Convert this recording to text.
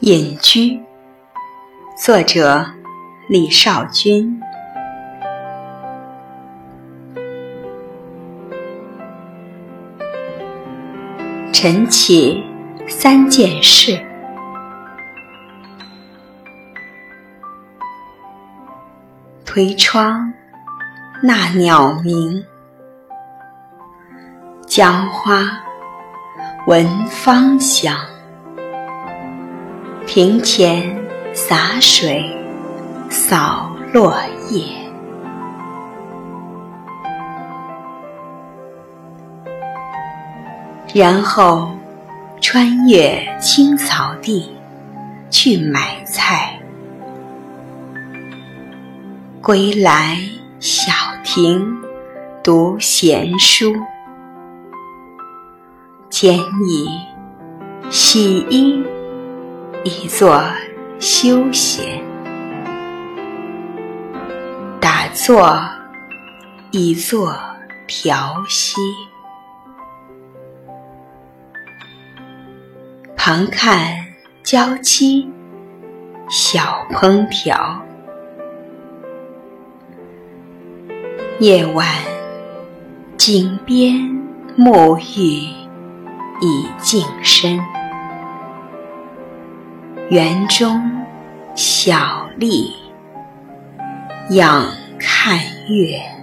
隐居，作者李少君。晨起三件事：推窗，纳鸟鸣；浇花，闻芳香。庭前洒水，扫落叶，然后穿越青草地去买菜。归来小亭读闲书，剪影洗衣。以作休闲，打坐以作调息。旁看娇妻，小烹调。夜晚井边沐浴，以净身。园中小立，仰看月。